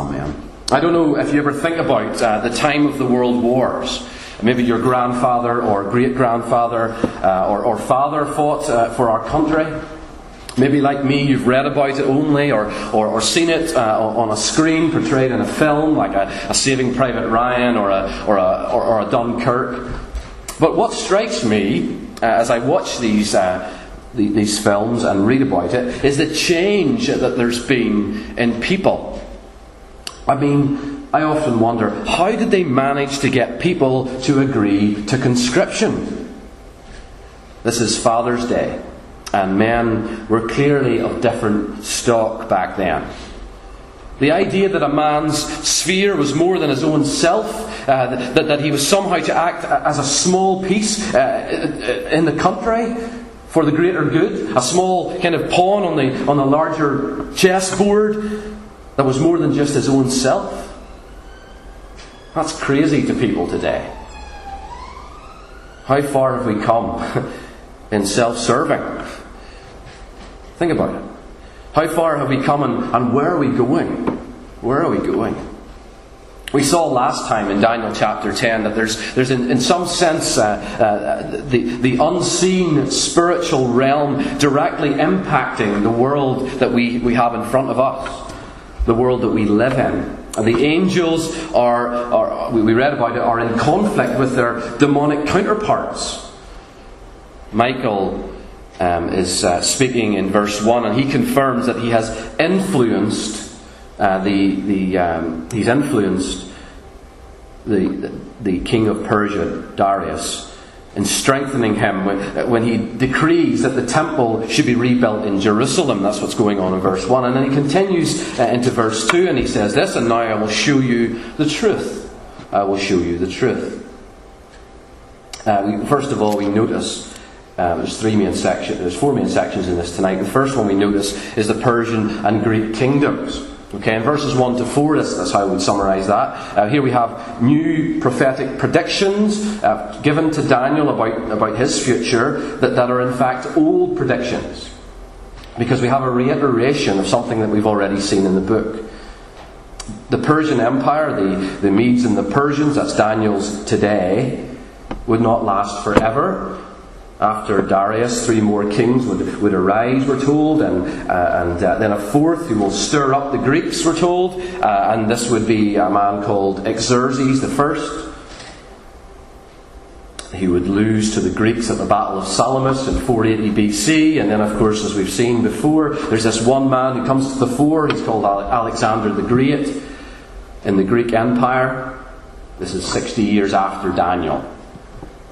Amen. I don't know if you ever think about uh, the time of the world wars. Maybe your grandfather or great grandfather uh, or, or, father fought uh, for our country. Maybe, like me, you've read about it only or, or, or seen it uh, on a screen portrayed in a film, like a, a Saving Private Ryan or a, or, a, or, or a Dunkirk. But what strikes me uh, as I watch these, uh, these films and read about it is the change that there's been in people. I mean, I often wonder how did they manage to get people to agree to conscription? This is Father's Day, and men were clearly of different stock back then. The idea that a man's sphere was more than his own self, uh, that, that he was somehow to act as a small piece uh, in the country for the greater good, a small kind of pawn on the, on the larger chessboard that was more than just his own self. That's crazy to people today. How far have we come in self serving? Think about it. How far have we come and, and where are we going? Where are we going? We saw last time in Daniel chapter 10 that there's, there's in, in some sense, uh, uh, the, the unseen spiritual realm directly impacting the world that we, we have in front of us, the world that we live in. And the angels are, are, we read about it, are in conflict with their demonic counterparts. Michael um, is uh, speaking in verse 1, and he confirms that he has influenced uh, the, the, um, he's influenced the, the, the, king of Persia, Darius, in strengthening him when, he decrees that the temple should be rebuilt in Jerusalem. That's what's going on in verse 1. And then he continues uh, into verse 2 and he says this, and now I will show you the truth. I will show you the truth. Uh, we, first of all, we notice um, there's three main sections. There's four main sections in this tonight. The first one we notice is the Persian and Greek kingdoms. Okay, in verses 1 to 4, that's, that's how I would summarise that. Uh, here we have new prophetic predictions uh, given to Daniel about, about his future that, that are in fact old predictions. Because we have a reiteration of something that we've already seen in the book. The Persian Empire, the, the Medes and the Persians, that's Daniel's today, would not last forever after Darius, three more kings would, would arise, we're told, and, uh, and uh, then a fourth who will stir up the Greeks, we're told, uh, and this would be a man called Xerxes the First. He would lose to the Greeks at the Battle of Salamis in 480 BC, and then, of course, as we've seen before, there's this one man who comes to the fore. He's called Alexander the Great in the Greek Empire. This is 60 years after Daniel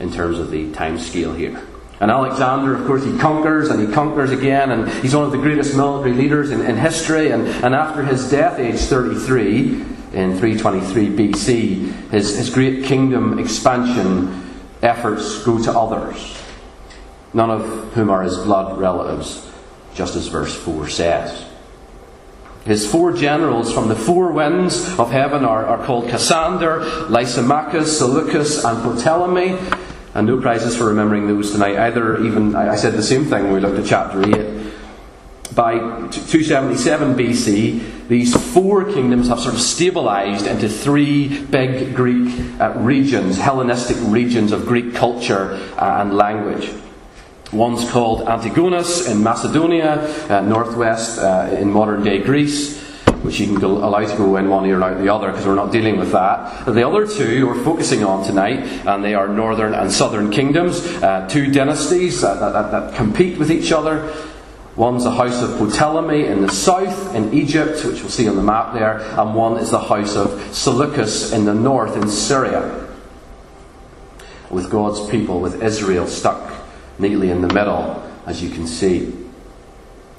in terms of the time scale here. And Alexander, of course, he conquers and he conquers again, and he's one of the greatest military leaders in, in history. And, and after his death, age 33, in 323 BC, his, his great kingdom expansion efforts go to others, none of whom are his blood relatives, just as verse 4 says. His four generals from the four winds of heaven are, are called Cassander, Lysimachus, Seleucus, and Ptolemy. And no prizes for remembering those tonight either. Even I said the same thing when we looked at chapter 8. By 277 BC, these four kingdoms have sort of stabilized into three big Greek uh, regions, Hellenistic regions of Greek culture uh, and language. One's called Antigonus in Macedonia, uh, northwest uh, in modern day Greece which you can go, allow to go in one ear and out the other because we're not dealing with that. The other two we're focusing on tonight, and they are northern and southern kingdoms, uh, two dynasties that, that, that, compete with each other. One's the house of Ptolemy in the south, in Egypt, which we'll see on the map there, and one is the house of Seleucus in the north, in Syria. With God's people, with Israel stuck neatly in the middle, as you can see.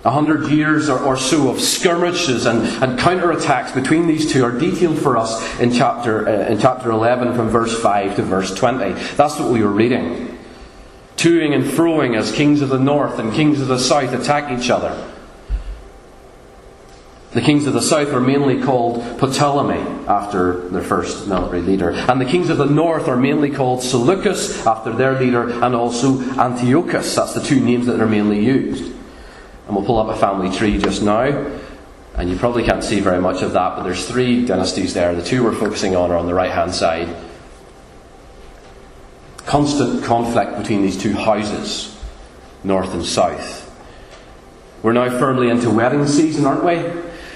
A hundred years or, so of skirmishes and, and counterattacks between these two are detailed for us in chapter, uh, in chapter 11 from verse 5 to verse 20. That's what we were reading. Toing and froing as kings of the north and kings of the south attack each other. The kings of the south are mainly called Ptolemy, after their first military leader. And the kings of the north are mainly called Seleucus, after their leader, and also Antiochus. That's the two names that are mainly used. And we'll pull up a family tree just now. And you probably can't see very much of that, but there's three dynasties there. The two we're focusing on are on the right hand side. Constant conflict between these two houses, north and south. We're now firmly into wedding season, aren't we?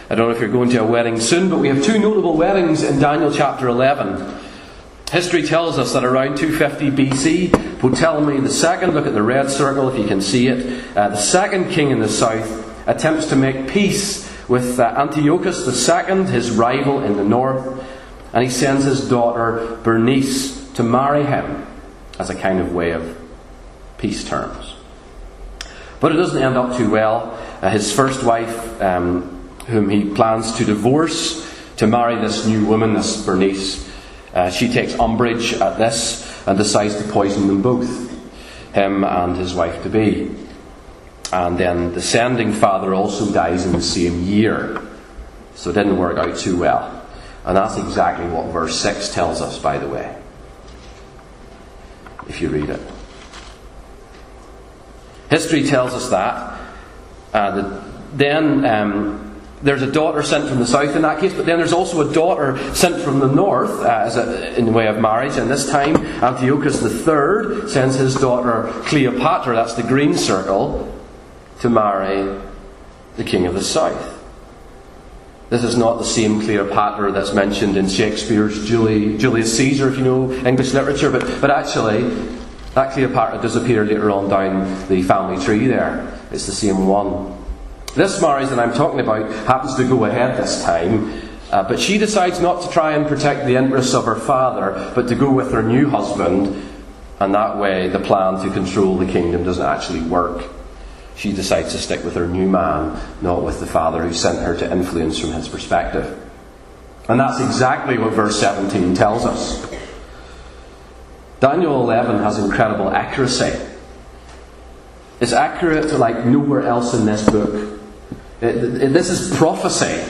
I don't know if you're going to a wedding soon, but we have two notable weddings in Daniel chapter 11. History tells us that around 250 BC, Ptolemy second, look at the red circle if you can see it, uh, the second king in the south, attempts to make peace with uh, Antiochus II, his rival in the north, and he sends his daughter Bernice to marry him as a kind of way of peace terms. But it doesn't end up too well. Uh, his first wife, um, whom he plans to divorce to marry this new woman, this Bernice, uh, she takes umbrage at this and decides to poison them both, him and his wife to be. And then the sending father also dies in the same year. So it didn't work out too well. And that's exactly what verse 6 tells us, by the way, if you read it. History tells us that. Uh, that then um, there's a daughter sent from the south in that case, but then there's also a daughter sent from the north uh, a, in the way of marriage. And this time, Antiochus III sends his daughter Cleopatra, that's the green circle, to marry the king of the south. This is not the same Cleopatra that's mentioned in Shakespeare's Julie, Julius Caesar, if you know English literature, but, but actually, that Cleopatra does appear later on down the family tree there. It's the same one. This marriage that I'm talking about happens to go ahead this time, uh, but she decides not to try and protect the interests of her father, but to go with her new husband, and that way the plan to control the kingdom doesn't actually work. She decides to stick with her new man, not with the father who sent her to influence from his perspective. And that's exactly what verse 17 tells us. Daniel 11 has incredible accuracy. It's accurate like nowhere else in this book. This is prophecy,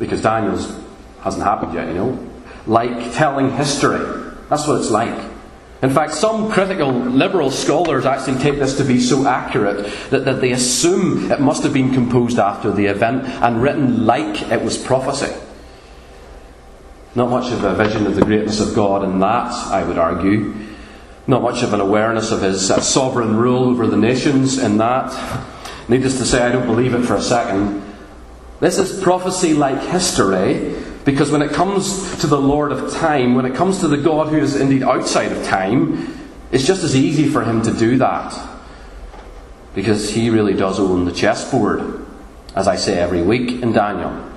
because Daniel's hasn't happened yet, you know. Like telling history. That's what it's like. In fact, some critical liberal scholars actually take this to be so accurate that, that they assume it must have been composed after the event and written like it was prophecy. Not much of a vision of the greatness of God in that, I would argue. Not much of an awareness of his sovereign rule over the nations in that. Needless to say, I don't believe it for a second. This is prophecy like history, because when it comes to the Lord of time, when it comes to the God who is indeed outside of time, it's just as easy for him to do that. Because he really does own the chessboard, as I say every week in Daniel.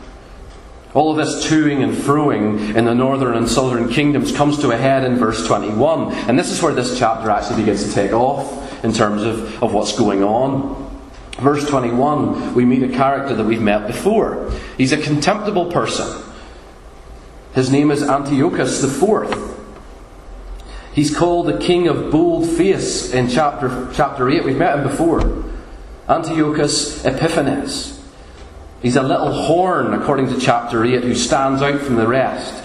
All of this toing and froing in the northern and southern kingdoms comes to a head in verse 21. And this is where this chapter actually begins to take off in terms of, of what's going on. Verse 21, we meet a character that we've met before. He's a contemptible person. His name is Antiochus IV. He's called the king of bold face in chapter, chapter 8. We've met him before. Antiochus Epiphanes. He's a little horn, according to chapter 8, who stands out from the rest.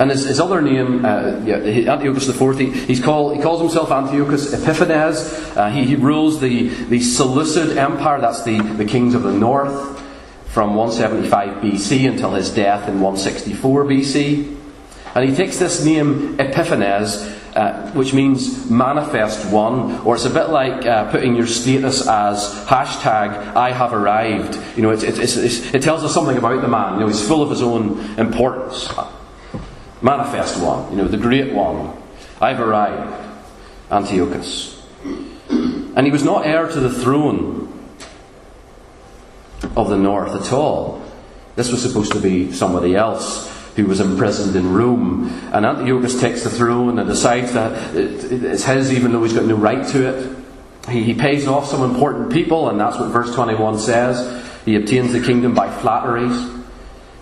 And his, his other name, uh, yeah, Antiochus IV, he, he's called, he calls himself Antiochus Epiphanes. Uh, he, he, rules the, the Seleucid Empire, that's the, the kings of the north, from 175 BC until his death in 164 BC. And he takes this name Epiphanes, uh, which means manifest one, or it's a bit like uh, putting your status as hashtag I have arrived. You know, it's, it's, it's, it tells us something about the man. You know, he's full of his own importance manifest one, you know, the great one. I've arrived, Antiochus. And he was not heir to the throne of the north at all. This was supposed to be somebody else who was imprisoned in Rome. And Antiochus takes the throne and decides that it's his even though he's got no right to it. He, pays off some important people, and that's what verse 21 says. He obtains the kingdom by flatteries.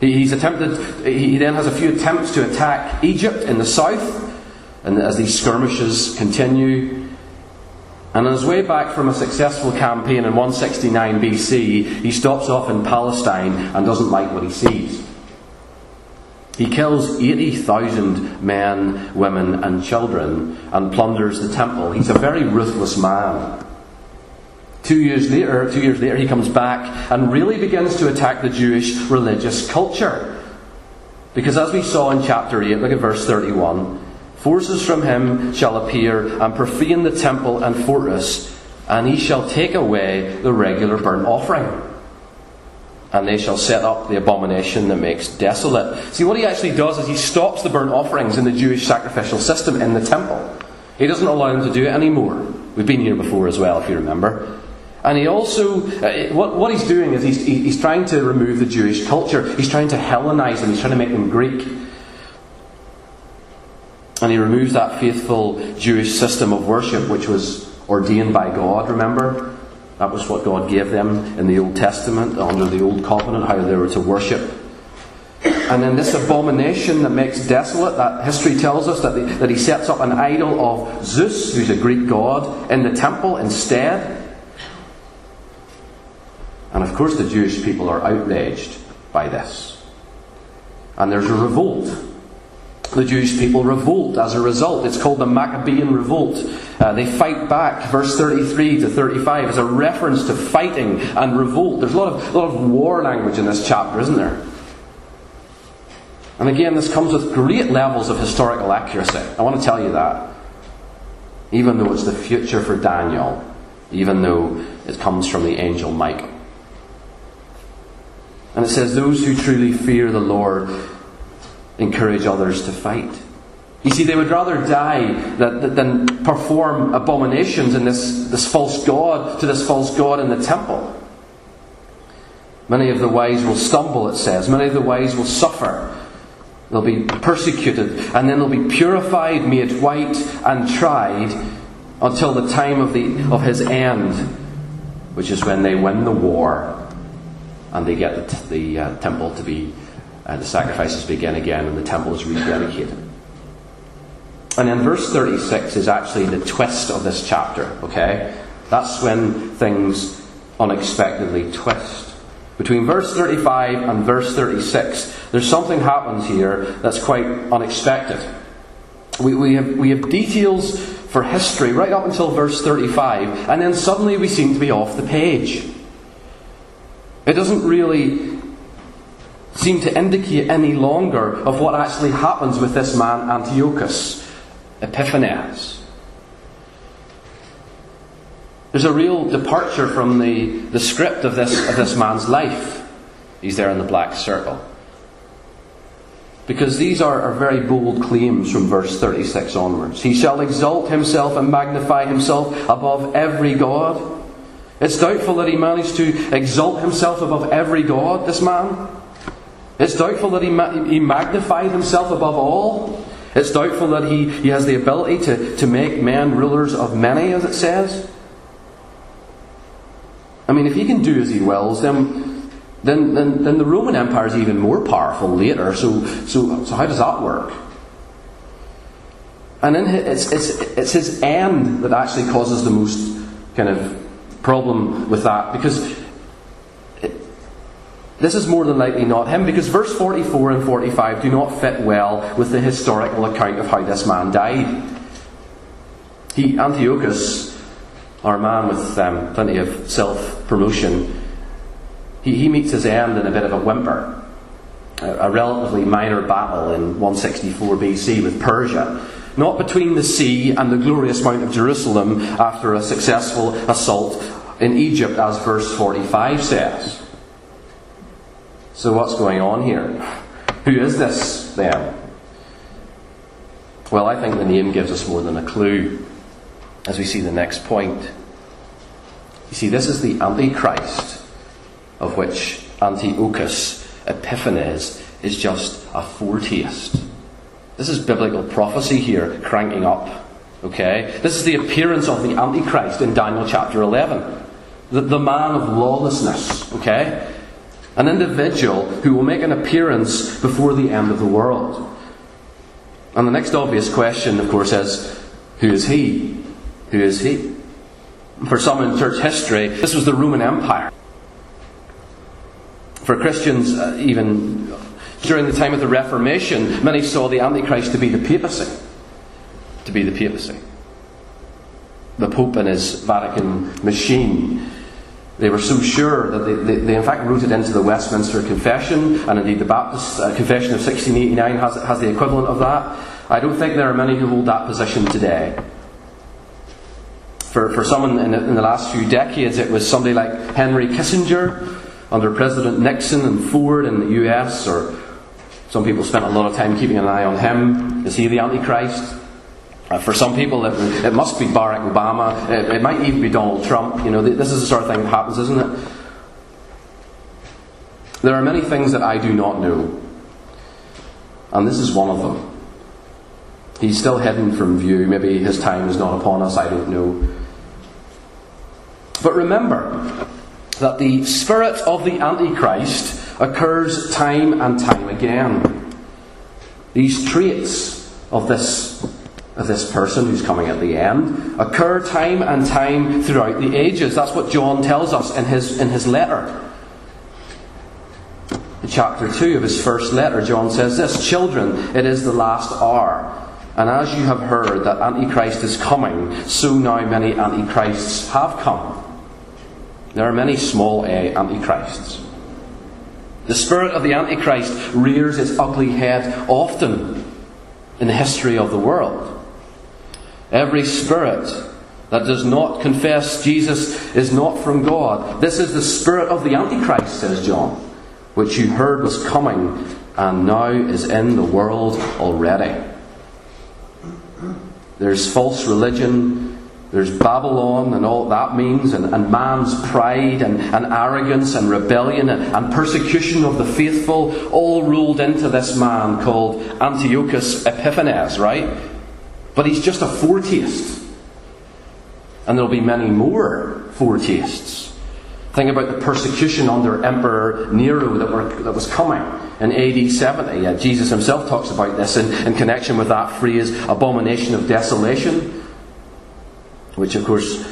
He's attempted, he then has a few attempts to attack Egypt in the south, and as these skirmishes continue, and on his way back from a successful campaign in 169 BC, he stops off in Palestine and doesn't like what he sees. He kills 80,000 men, women, and children and plunders the temple. He's a very ruthless man. Two years later, two years later, he comes back and really begins to attack the Jewish religious culture. Because as we saw in chapter 8, look at verse 31, forces from him shall appear and profane the temple and fortress, and he shall take away the regular burnt offering. And they shall set up the abomination that makes desolate. See, what he actually does is he stops the burnt offerings in the Jewish sacrificial system in the temple. He doesn't allow them to do it anymore. We've been here before as well, if you remember. And he also, uh, what, what he's doing is he's, he's trying to remove the Jewish culture. He's trying to Hellenize them, he's trying to make them Greek. And he removes that faithful Jewish system of worship which was ordained by God, remember? That was what God gave them in the Old Testament, under the Old Covenant, how they were to worship. And then this abomination that makes desolate, that history tells us that, the, that he sets up an idol of Zeus, who's a Greek god, in the temple instead. And of course, the Jewish people are outraged by this. And there's a revolt. The Jewish people revolt as a result. It's called the Maccabean Revolt. Uh, they fight back. Verse 33 to 35 is a reference to fighting and revolt. There's a lot of, a lot of war language in this chapter, isn't there? And again, this comes with great levels of historical accuracy. I want to tell you that. Even though it's the future for Daniel, even though it comes from the angel Michael. And it says, Those who truly fear the Lord encourage others to fight. You see, they would rather die than perform abominations in this, this false god, to this false god in the temple. Many of the wise will stumble, it says. Many of the wise will suffer. They'll be persecuted, and then they'll be purified, made white, and tried until the time of, the, of his end, which is when they win the war and they get the, the uh, temple to be, uh, the sacrifices begin again, and the temple is rededicated. And then verse 36 is actually the twist of this chapter, okay? That's when things unexpectedly twist. Between verse 35 and verse 36, there's something happens here that's quite unexpected. We, we, have, we have details for history right up until verse 35, and then suddenly we seem to be off the page. It doesn't really seem to indicate any longer of what actually happens with this man Antiochus Epiphanes. There's a real departure from the, the script of this, of this man's life. He's there in the black circle. Because these are, are very bold claims from verse 36 onwards. He shall exalt himself and magnify himself above every God. It's doubtful that he managed to exalt himself above every god, this man. It's doubtful that he, ma- he magnified himself above all. It's doubtful that he, he has the ability to, to make men rulers of many, as it says. I mean, if he can do as he wills, then, then, then, then the Roman Empire is even more powerful later. So, so, so how does that work? And then it's, it's, it's his end that actually causes the most kind of problem with that because this is more than likely not him because verse 44 and 45 do not fit well with the historical account of how this man died. He, Antiochus, our man with um, plenty of self promotion, he, he meets his end in a bit of a whimper. A, a relatively minor battle in 164 BC with Persia not between the sea and the glorious Mount of Jerusalem after a successful assault in Egypt, as verse 45 says. So, what's going on here? Who is this then? Well, I think the name gives us more than a clue as we see the next point. You see, this is the Antichrist of which Antiochus Epiphanes is just a foretaste. This is biblical prophecy here cranking up. Okay? This is the appearance of the Antichrist in Daniel chapter 11. The, the man of lawlessness. Okay? An individual who will make an appearance before the end of the world. And the next obvious question, of course, is who is he? Who is he? For some in church history, this was the Roman Empire. For Christians, uh, even during the time of the Reformation, many saw the Antichrist to be the papacy. To be the papacy. The Pope and his Vatican machine. They were so sure that they, they, they in fact wrote it into the Westminster Confession, and indeed the Baptist uh, Confession of 1689 has, has the equivalent of that. I don't think there are many who hold that position today. For, for some in in the last few decades, it was somebody like Henry Kissinger under President Nixon and Ford in the US, or some people spent a lot of time keeping an eye on him. Is he the Antichrist? Uh, for some people, it, it, must be Barack Obama. It, it, might even be Donald Trump. You know, this is the sort of thing that happens, isn't it? There are many things that I do not know, and this is one of them. He's still hidden from view. Maybe his time is not upon us. I don't know. But remember that the spirit of the Antichrist occurs time and time again. These traits of this of this person who's coming at the end occur time and time throughout the ages. That's what John tells us in his, in his letter. In chapter 2 of his first letter, John says this Children, it is the last hour. And as you have heard that Antichrist is coming, so now many Antichrists have come. There are many small a Antichrists. The spirit of the Antichrist rears its ugly head often in the history of the world. Every spirit that does not confess Jesus is not from God. This is the spirit of the Antichrist, says John, which you heard was coming and now is in the world already. There's false religion, there's Babylon and all that means, and, and man's pride and, and, arrogance and rebellion and, and persecution of the faithful, all rolled into this man called Antiochus Epiphanes, right? But he's just a foretaste. And there'll be many more foretastes. Think about the persecution under Emperor Nero that, were, that was coming in AD 70. Uh, Jesus himself talks about this in, in connection with that phrase, abomination of desolation, which of course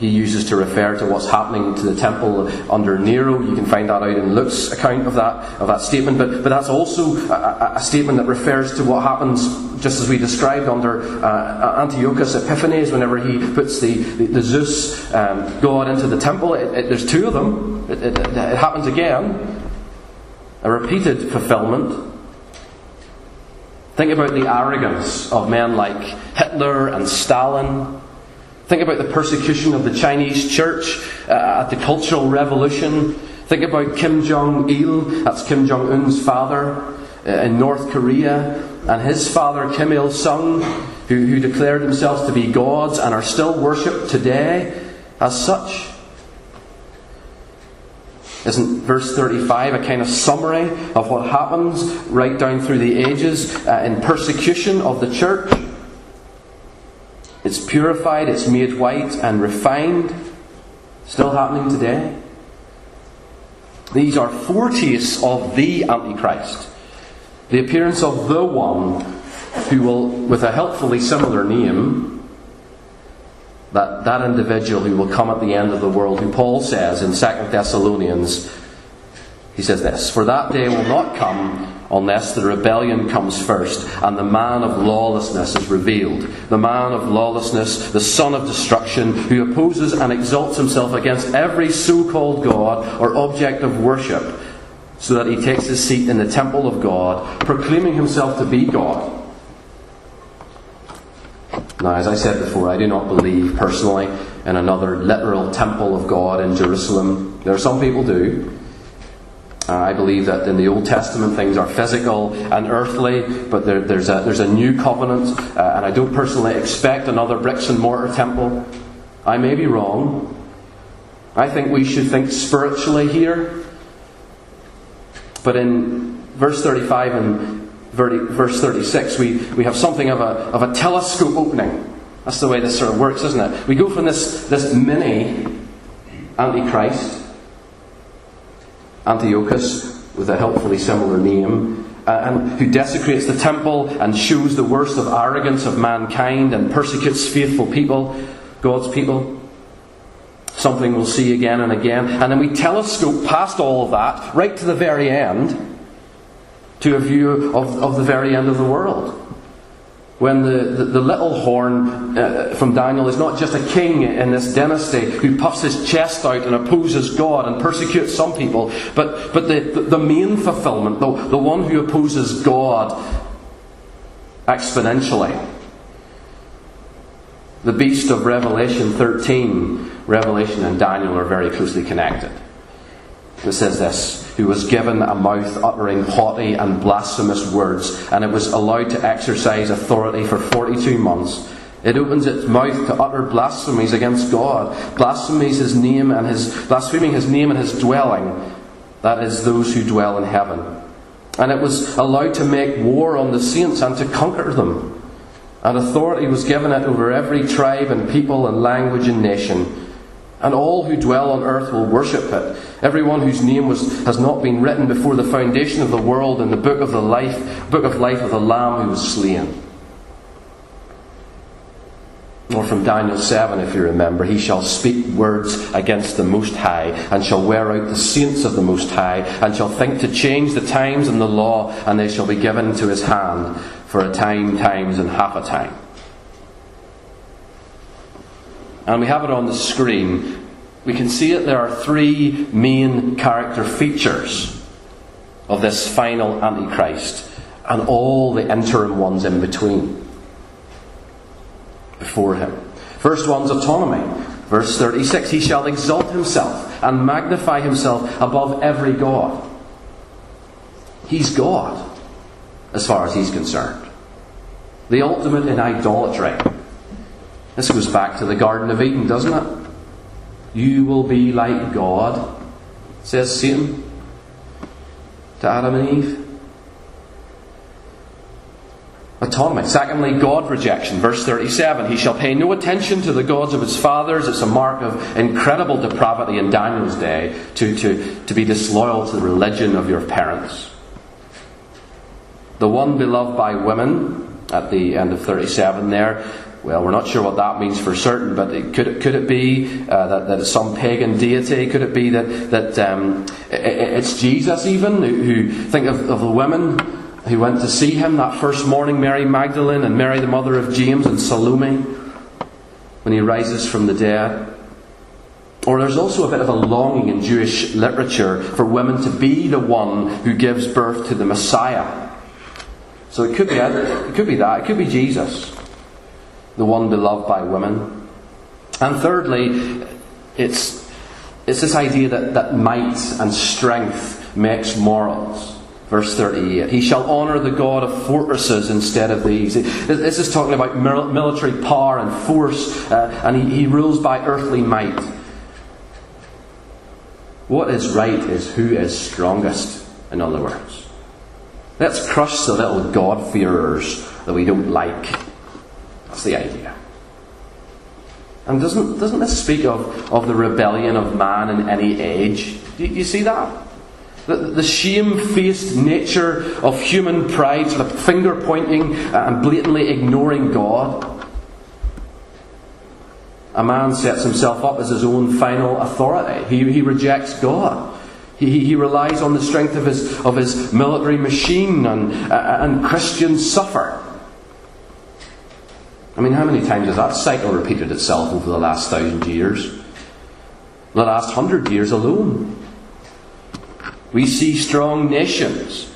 he uses to refer to what's happening to the temple under Nero. You can find that out in Luke's account of that, of that statement. But, but that's also a, a statement that refers to what happens, just as we described under uh, Antiochus Epiphanes, whenever he puts the, the, the Zeus um, god into the temple. It, it, there's two of them. It, it happens again. A repeated fulfillment. Think about the arrogance of men like Hitler and Stalin Think about the persecution of the Chinese church uh, at the Cultural Revolution. Think about Kim Jong il, that's Kim Jong un's father uh, in North Korea, and his father Kim Il sung, who, who declared themselves to be gods and are still worshipped today as such. Isn't verse 35 a kind of summary of what happens right down through the ages uh, in persecution of the church? It's purified, it's made white and refined. Still happening today. These are foretastes of the Antichrist. The appearance of the one who will, with a helpfully similar name, that, that individual who will come at the end of the world, who Paul says in 2 Thessalonians, he says this For that day will not come unless the rebellion comes first and the man of lawlessness is revealed. The man of lawlessness, the son of destruction, who opposes and exalts himself against every so called God or object of worship, so that he takes his seat in the temple of God, proclaiming himself to be God. Now, as I said before, I do not believe personally in another literal temple of God in Jerusalem. There are some people do. Uh, I believe that in the Old Testament things are physical and earthly, but there, there's, a, there's a new covenant, uh, and I don't personally expect another bricks and mortar temple. I may be wrong. I think we should think spiritually here. But in verse 35 and verse 36, we, we have something of a, of a telescope opening. That's the way this sort of works, isn't it? We go from this, this mini Antichrist Antiochus, with a helpfully similar name, uh, and who desecrates the temple and shows the worst of arrogance of mankind and persecutes faithful people, God's people. Something we'll see again and again. And then we telescope past all of that, right to the very end, to a view of, of the very end of the world. When the, the, the little horn uh, from Daniel is not just a king in this dynasty who puffs his chest out and opposes God and persecutes some people, but, but the, the, main fulfillment, the, the one who opposes God exponentially. The beast of Revelation 13, Revelation and Daniel are very closely connected. It says this Who was given a mouth uttering haughty and blasphemous words, and it was allowed to exercise authority for 42 months. It opens its mouth to utter blasphemies against God, blasphemies his name and his blaspheming his name and his dwelling, that is those who dwell in heaven. And it was allowed to make war on the saints and to conquer them. And authority was given it over every tribe and people and language and nation and all who dwell on earth will worship it. Everyone whose name was, has not been written before the foundation of the world in the book of the life, book of life of the Lamb who was slain. Or from Daniel 7, if you remember, he shall speak words against the Most High, and shall wear out the saints of the Most High, and shall think to change the times and the law, and they shall be given into his hand for a time, times, and half a time and we have it on the screen, we can see that there are three main character features of this final Antichrist and all the interim ones in between before him. First one's autonomy. Verse 36 He shall exalt himself and magnify himself above every God. He's God, as far as he's concerned. The ultimate in idolatry. This goes back to the Garden of Eden, doesn't it? You will be like God, says Satan to Adam and Eve. Atonement. Secondly, God rejection. Verse 37 He shall pay no attention to the gods of his fathers. It's a mark of incredible depravity in Daniel's day to, to, to be disloyal to the religion of your parents. The one beloved by women, at the end of 37 there, well, we're not sure what that means for certain, but it, could, it, could it be uh, that, that it's some pagan deity? Could it be that, that um, it, it's Jesus, even, who, who think of, of the women who went to see him that first morning Mary Magdalene and Mary, the mother of James, and Salome when he rises from the dead? Or there's also a bit of a longing in Jewish literature for women to be the one who gives birth to the Messiah. So it could be, it could be that. It could be Jesus the one beloved by women. And thirdly, it's, it's this idea that, that might and strength makes morals. Verse 38. He shall honour the God of fortresses instead of these. This is talking about military power and force, uh, and he, he rules by earthly might. What is right is who is strongest, in other words. Let's crush the little God-fearers that we don't like that's the idea. And doesn't, doesn't this speak of, of the rebellion of man in any age? Do you, see that? The, the shame-faced nature of human pride, sort of finger pointing and blatantly ignoring God. A man sets himself up as his own final authority. He, he rejects God. He, he relies on the strength of his, of his military machine, and, and Christians suffer. I mean, how many times has that cycle repeated itself over the last thousand years? The last hundred years alone. We see strong nations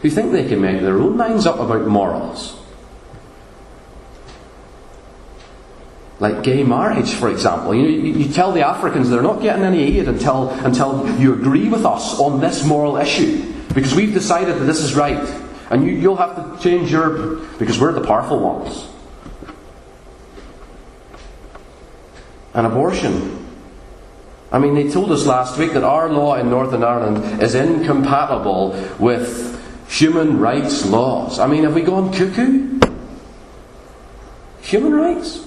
who think they can make their own minds up about morals. Like gay marriage, for example. You, you, tell the Africans they're not getting any aid until, until you agree with us on this moral issue. Because we've decided that this is right. And you, will have to change your. because we're the powerful ones. And abortion. I mean, they told us last week that our law in Northern Ireland is incompatible with human rights laws. I mean, have we gone cuckoo? Human rights?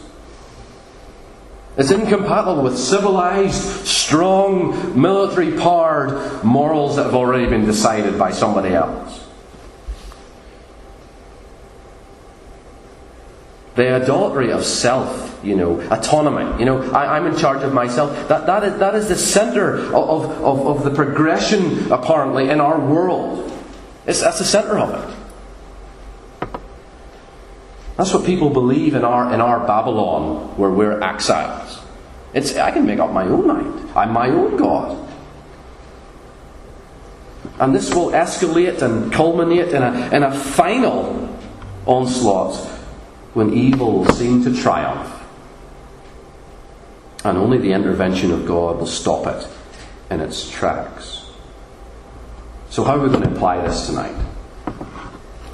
It's incompatible with civilized, strong, military powered morals that have already been decided by somebody else. The adultery of self, you know, autonomy. You know, I, am in charge of myself. That, that, is, that is the centre of, of, of the progression, apparently, in our world. It's, that's the centre of it. That's what people believe in our, in our Babylon, where we're exiles. It's, I can make up my own mind. I'm my own God. And this will escalate and culminate in a, in a final onslaught when evil will seem to triumph. And only the intervention of God will stop it in its tracks. So, how are we going to apply this tonight?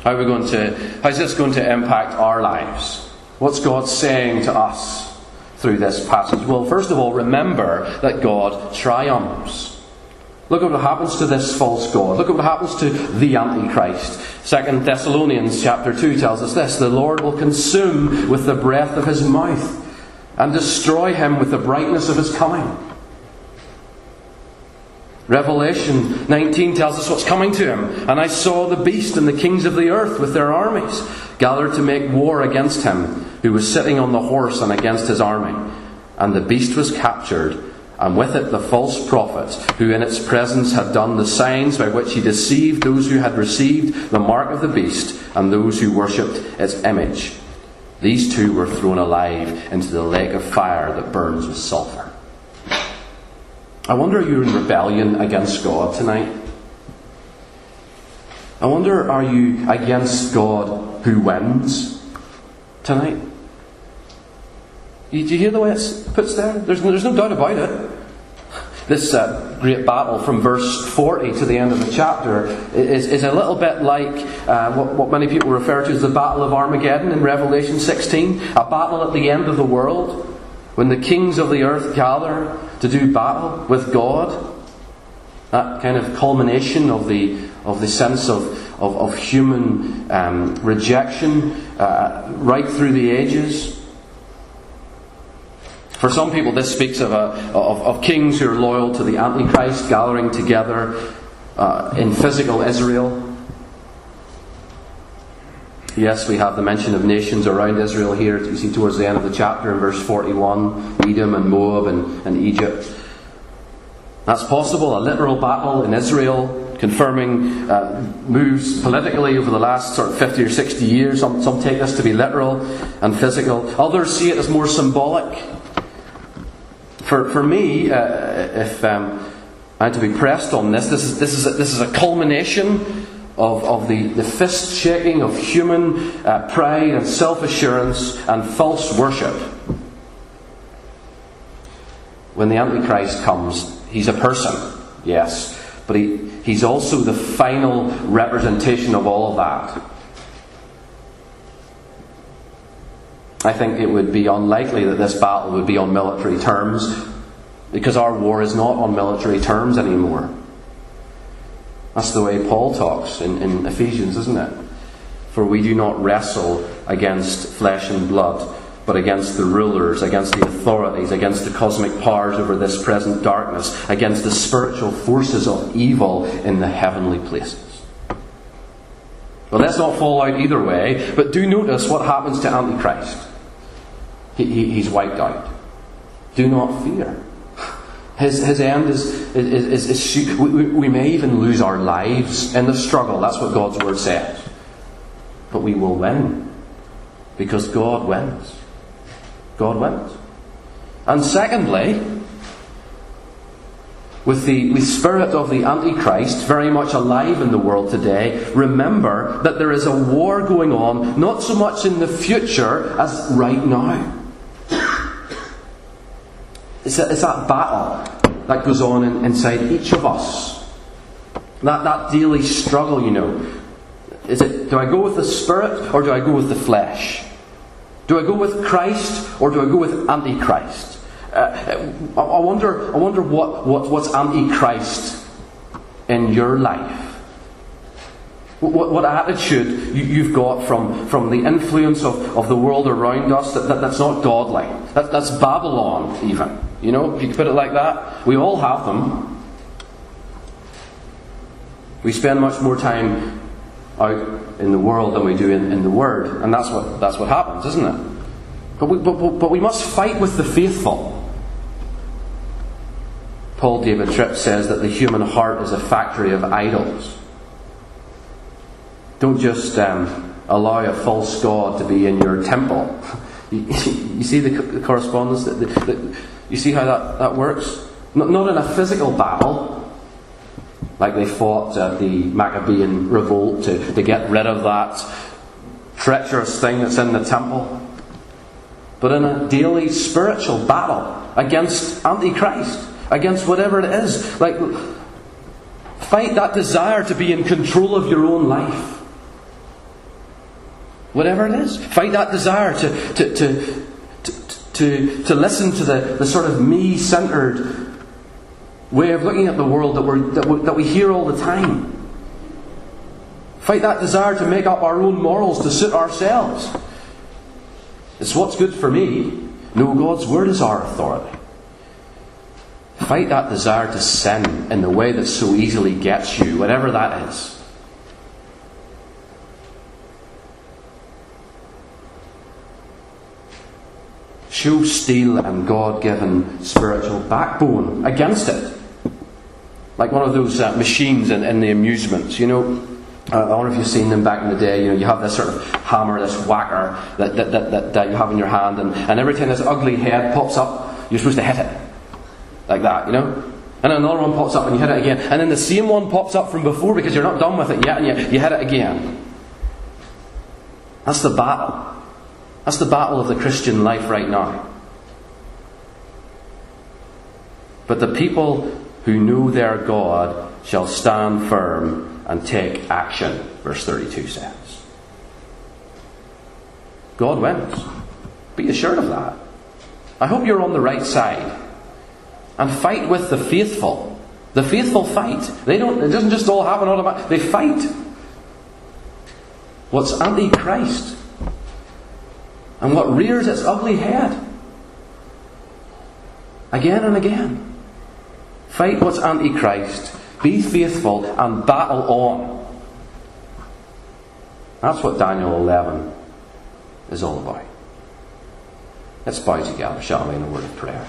How are we going to, how's this going to impact our lives? What's God saying to us through this passage? Well, first of all, remember that God triumphs. Look at what happens to this false God. Look at what happens to the Antichrist. Second Thessalonians chapter 2 tells us this the Lord will consume with the breath of his mouth and destroy him with the brightness of his coming. Revelation 19 tells us what's coming to him. And I saw the beast and the kings of the earth with their armies gathered to make war against him, who was sitting on the horse and against his army. And the beast was captured, and with it the false prophet, who in its presence had done the signs by which he deceived those who had received the mark of the beast and those who worshipped its image. These two were thrown alive into the lake of fire that burns with sulphur. I wonder are you in rebellion against God tonight? I wonder are you against God who wins tonight? Do you hear the way it's put there? There's, there's no doubt about it. This uh, great battle from verse 40 to the end of the chapter is, is a little bit like uh, what, what many people refer to as the Battle of Armageddon in Revelation 16, a battle at the end of the world when the kings of the earth gather to do battle with God. That kind of culmination of the, of the sense of, of, of human um, rejection uh, right through the ages. For some people, this speaks of, a, of, of kings who are loyal to the Antichrist gathering together uh, in physical Israel. Yes, we have the mention of nations around Israel here. You see towards the end of the chapter in verse 41 Edom and Moab and, and Egypt. That's possible, a literal battle in Israel, confirming uh, moves politically over the last sort of 50 or 60 years. Some, some take this to be literal and physical, others see it as more symbolic. For, for me, uh, if um, I had to be pressed on this, this is, this is, a, this is a culmination of, of the, the fist shaking of human uh, pride and self assurance and false worship. When the Antichrist comes, he's a person, yes, but he, he's also the final representation of all of that. I think it would be unlikely that this battle would be on military terms because our war is not on military terms anymore. That's the way Paul talks in, in Ephesians, isn't it? For we do not wrestle against flesh and blood, but against the rulers, against the authorities, against the cosmic powers over this present darkness, against the spiritual forces of evil in the heavenly places. Well, let's not fall out either way, but do notice what happens to Antichrist. He, he, he's wiped out. Do not fear. His, his end is, is, is, is we, we may even lose our lives in the struggle. That's what God's Word says. But we will win. Because God wins. God wins. And secondly, with the, the spirit of the Antichrist very much alive in the world today, remember that there is a war going on, not so much in the future as right now. It's, a, it's that battle that goes on in, inside each of us. That, that daily struggle, you know. Is it, do I go with the Spirit or do I go with the flesh? Do I go with Christ or do I go with Antichrist? Uh, I, I wonder, I wonder what, what, what's Antichrist in your life. What, what attitude you, have got from, from the influence of, of the world around us that, that, that's not godly. That, that's Babylon, even. You know, if you could put it like that. We all have them. We spend much more time out in the world than we do in, in the Word, and that's what, that's what happens, isn't it? But we, but, but we must fight with the faithful. Paul David Tripp says that the human heart is a factory of idols. Don't just um, allow a false God to be in your temple. You, you see the, correspondence? That, that, you see how that, that works? Not, not in a physical battle, like they fought at the Maccabean revolt to, to get rid of that treacherous thing that's in the temple, but in a daily spiritual battle against Antichrist, against whatever it is. Like, fight that desire to be in control of your own life. Whatever it is. Fight that desire to, to, to, to, to, listen to the, the sort of me centered way of looking at the world that, we're, that, we, that we hear all the time. Fight that desire to make up our own morals to suit ourselves. It's what's good for me. No, God's word is our authority. Fight that desire to sin in the way that so easily gets you, whatever that is. Show steel and God given spiritual backbone against it. Like one of those uh, machines in, in the amusements, you know. Uh, I wonder if you've seen them back in the day. You know, you have this sort of hammer, this whacker that, that, that, that, you have in your hand, and, and every time this ugly head pops up, you're supposed to hit it. Like that, you know? And another one pops up and you hit it again. And then the same one pops up from before because you're not done with it yet and you, you hit it again. That's the battle. That's the battle of the Christian life right now. But the people who know their God shall stand firm and take action, verse 32 says. God wins. Be assured of that. I hope you're on the right side and fight with the faithful. The faithful fight. They don't, it doesn't just all happen automatically. They fight. What's anti-Christ and what rears its ugly head again and again. Fight what's anti-Christ. Be faithful and battle on. That's what Daniel 11 is all about. Let's bow together, shall we, in a word of prayer.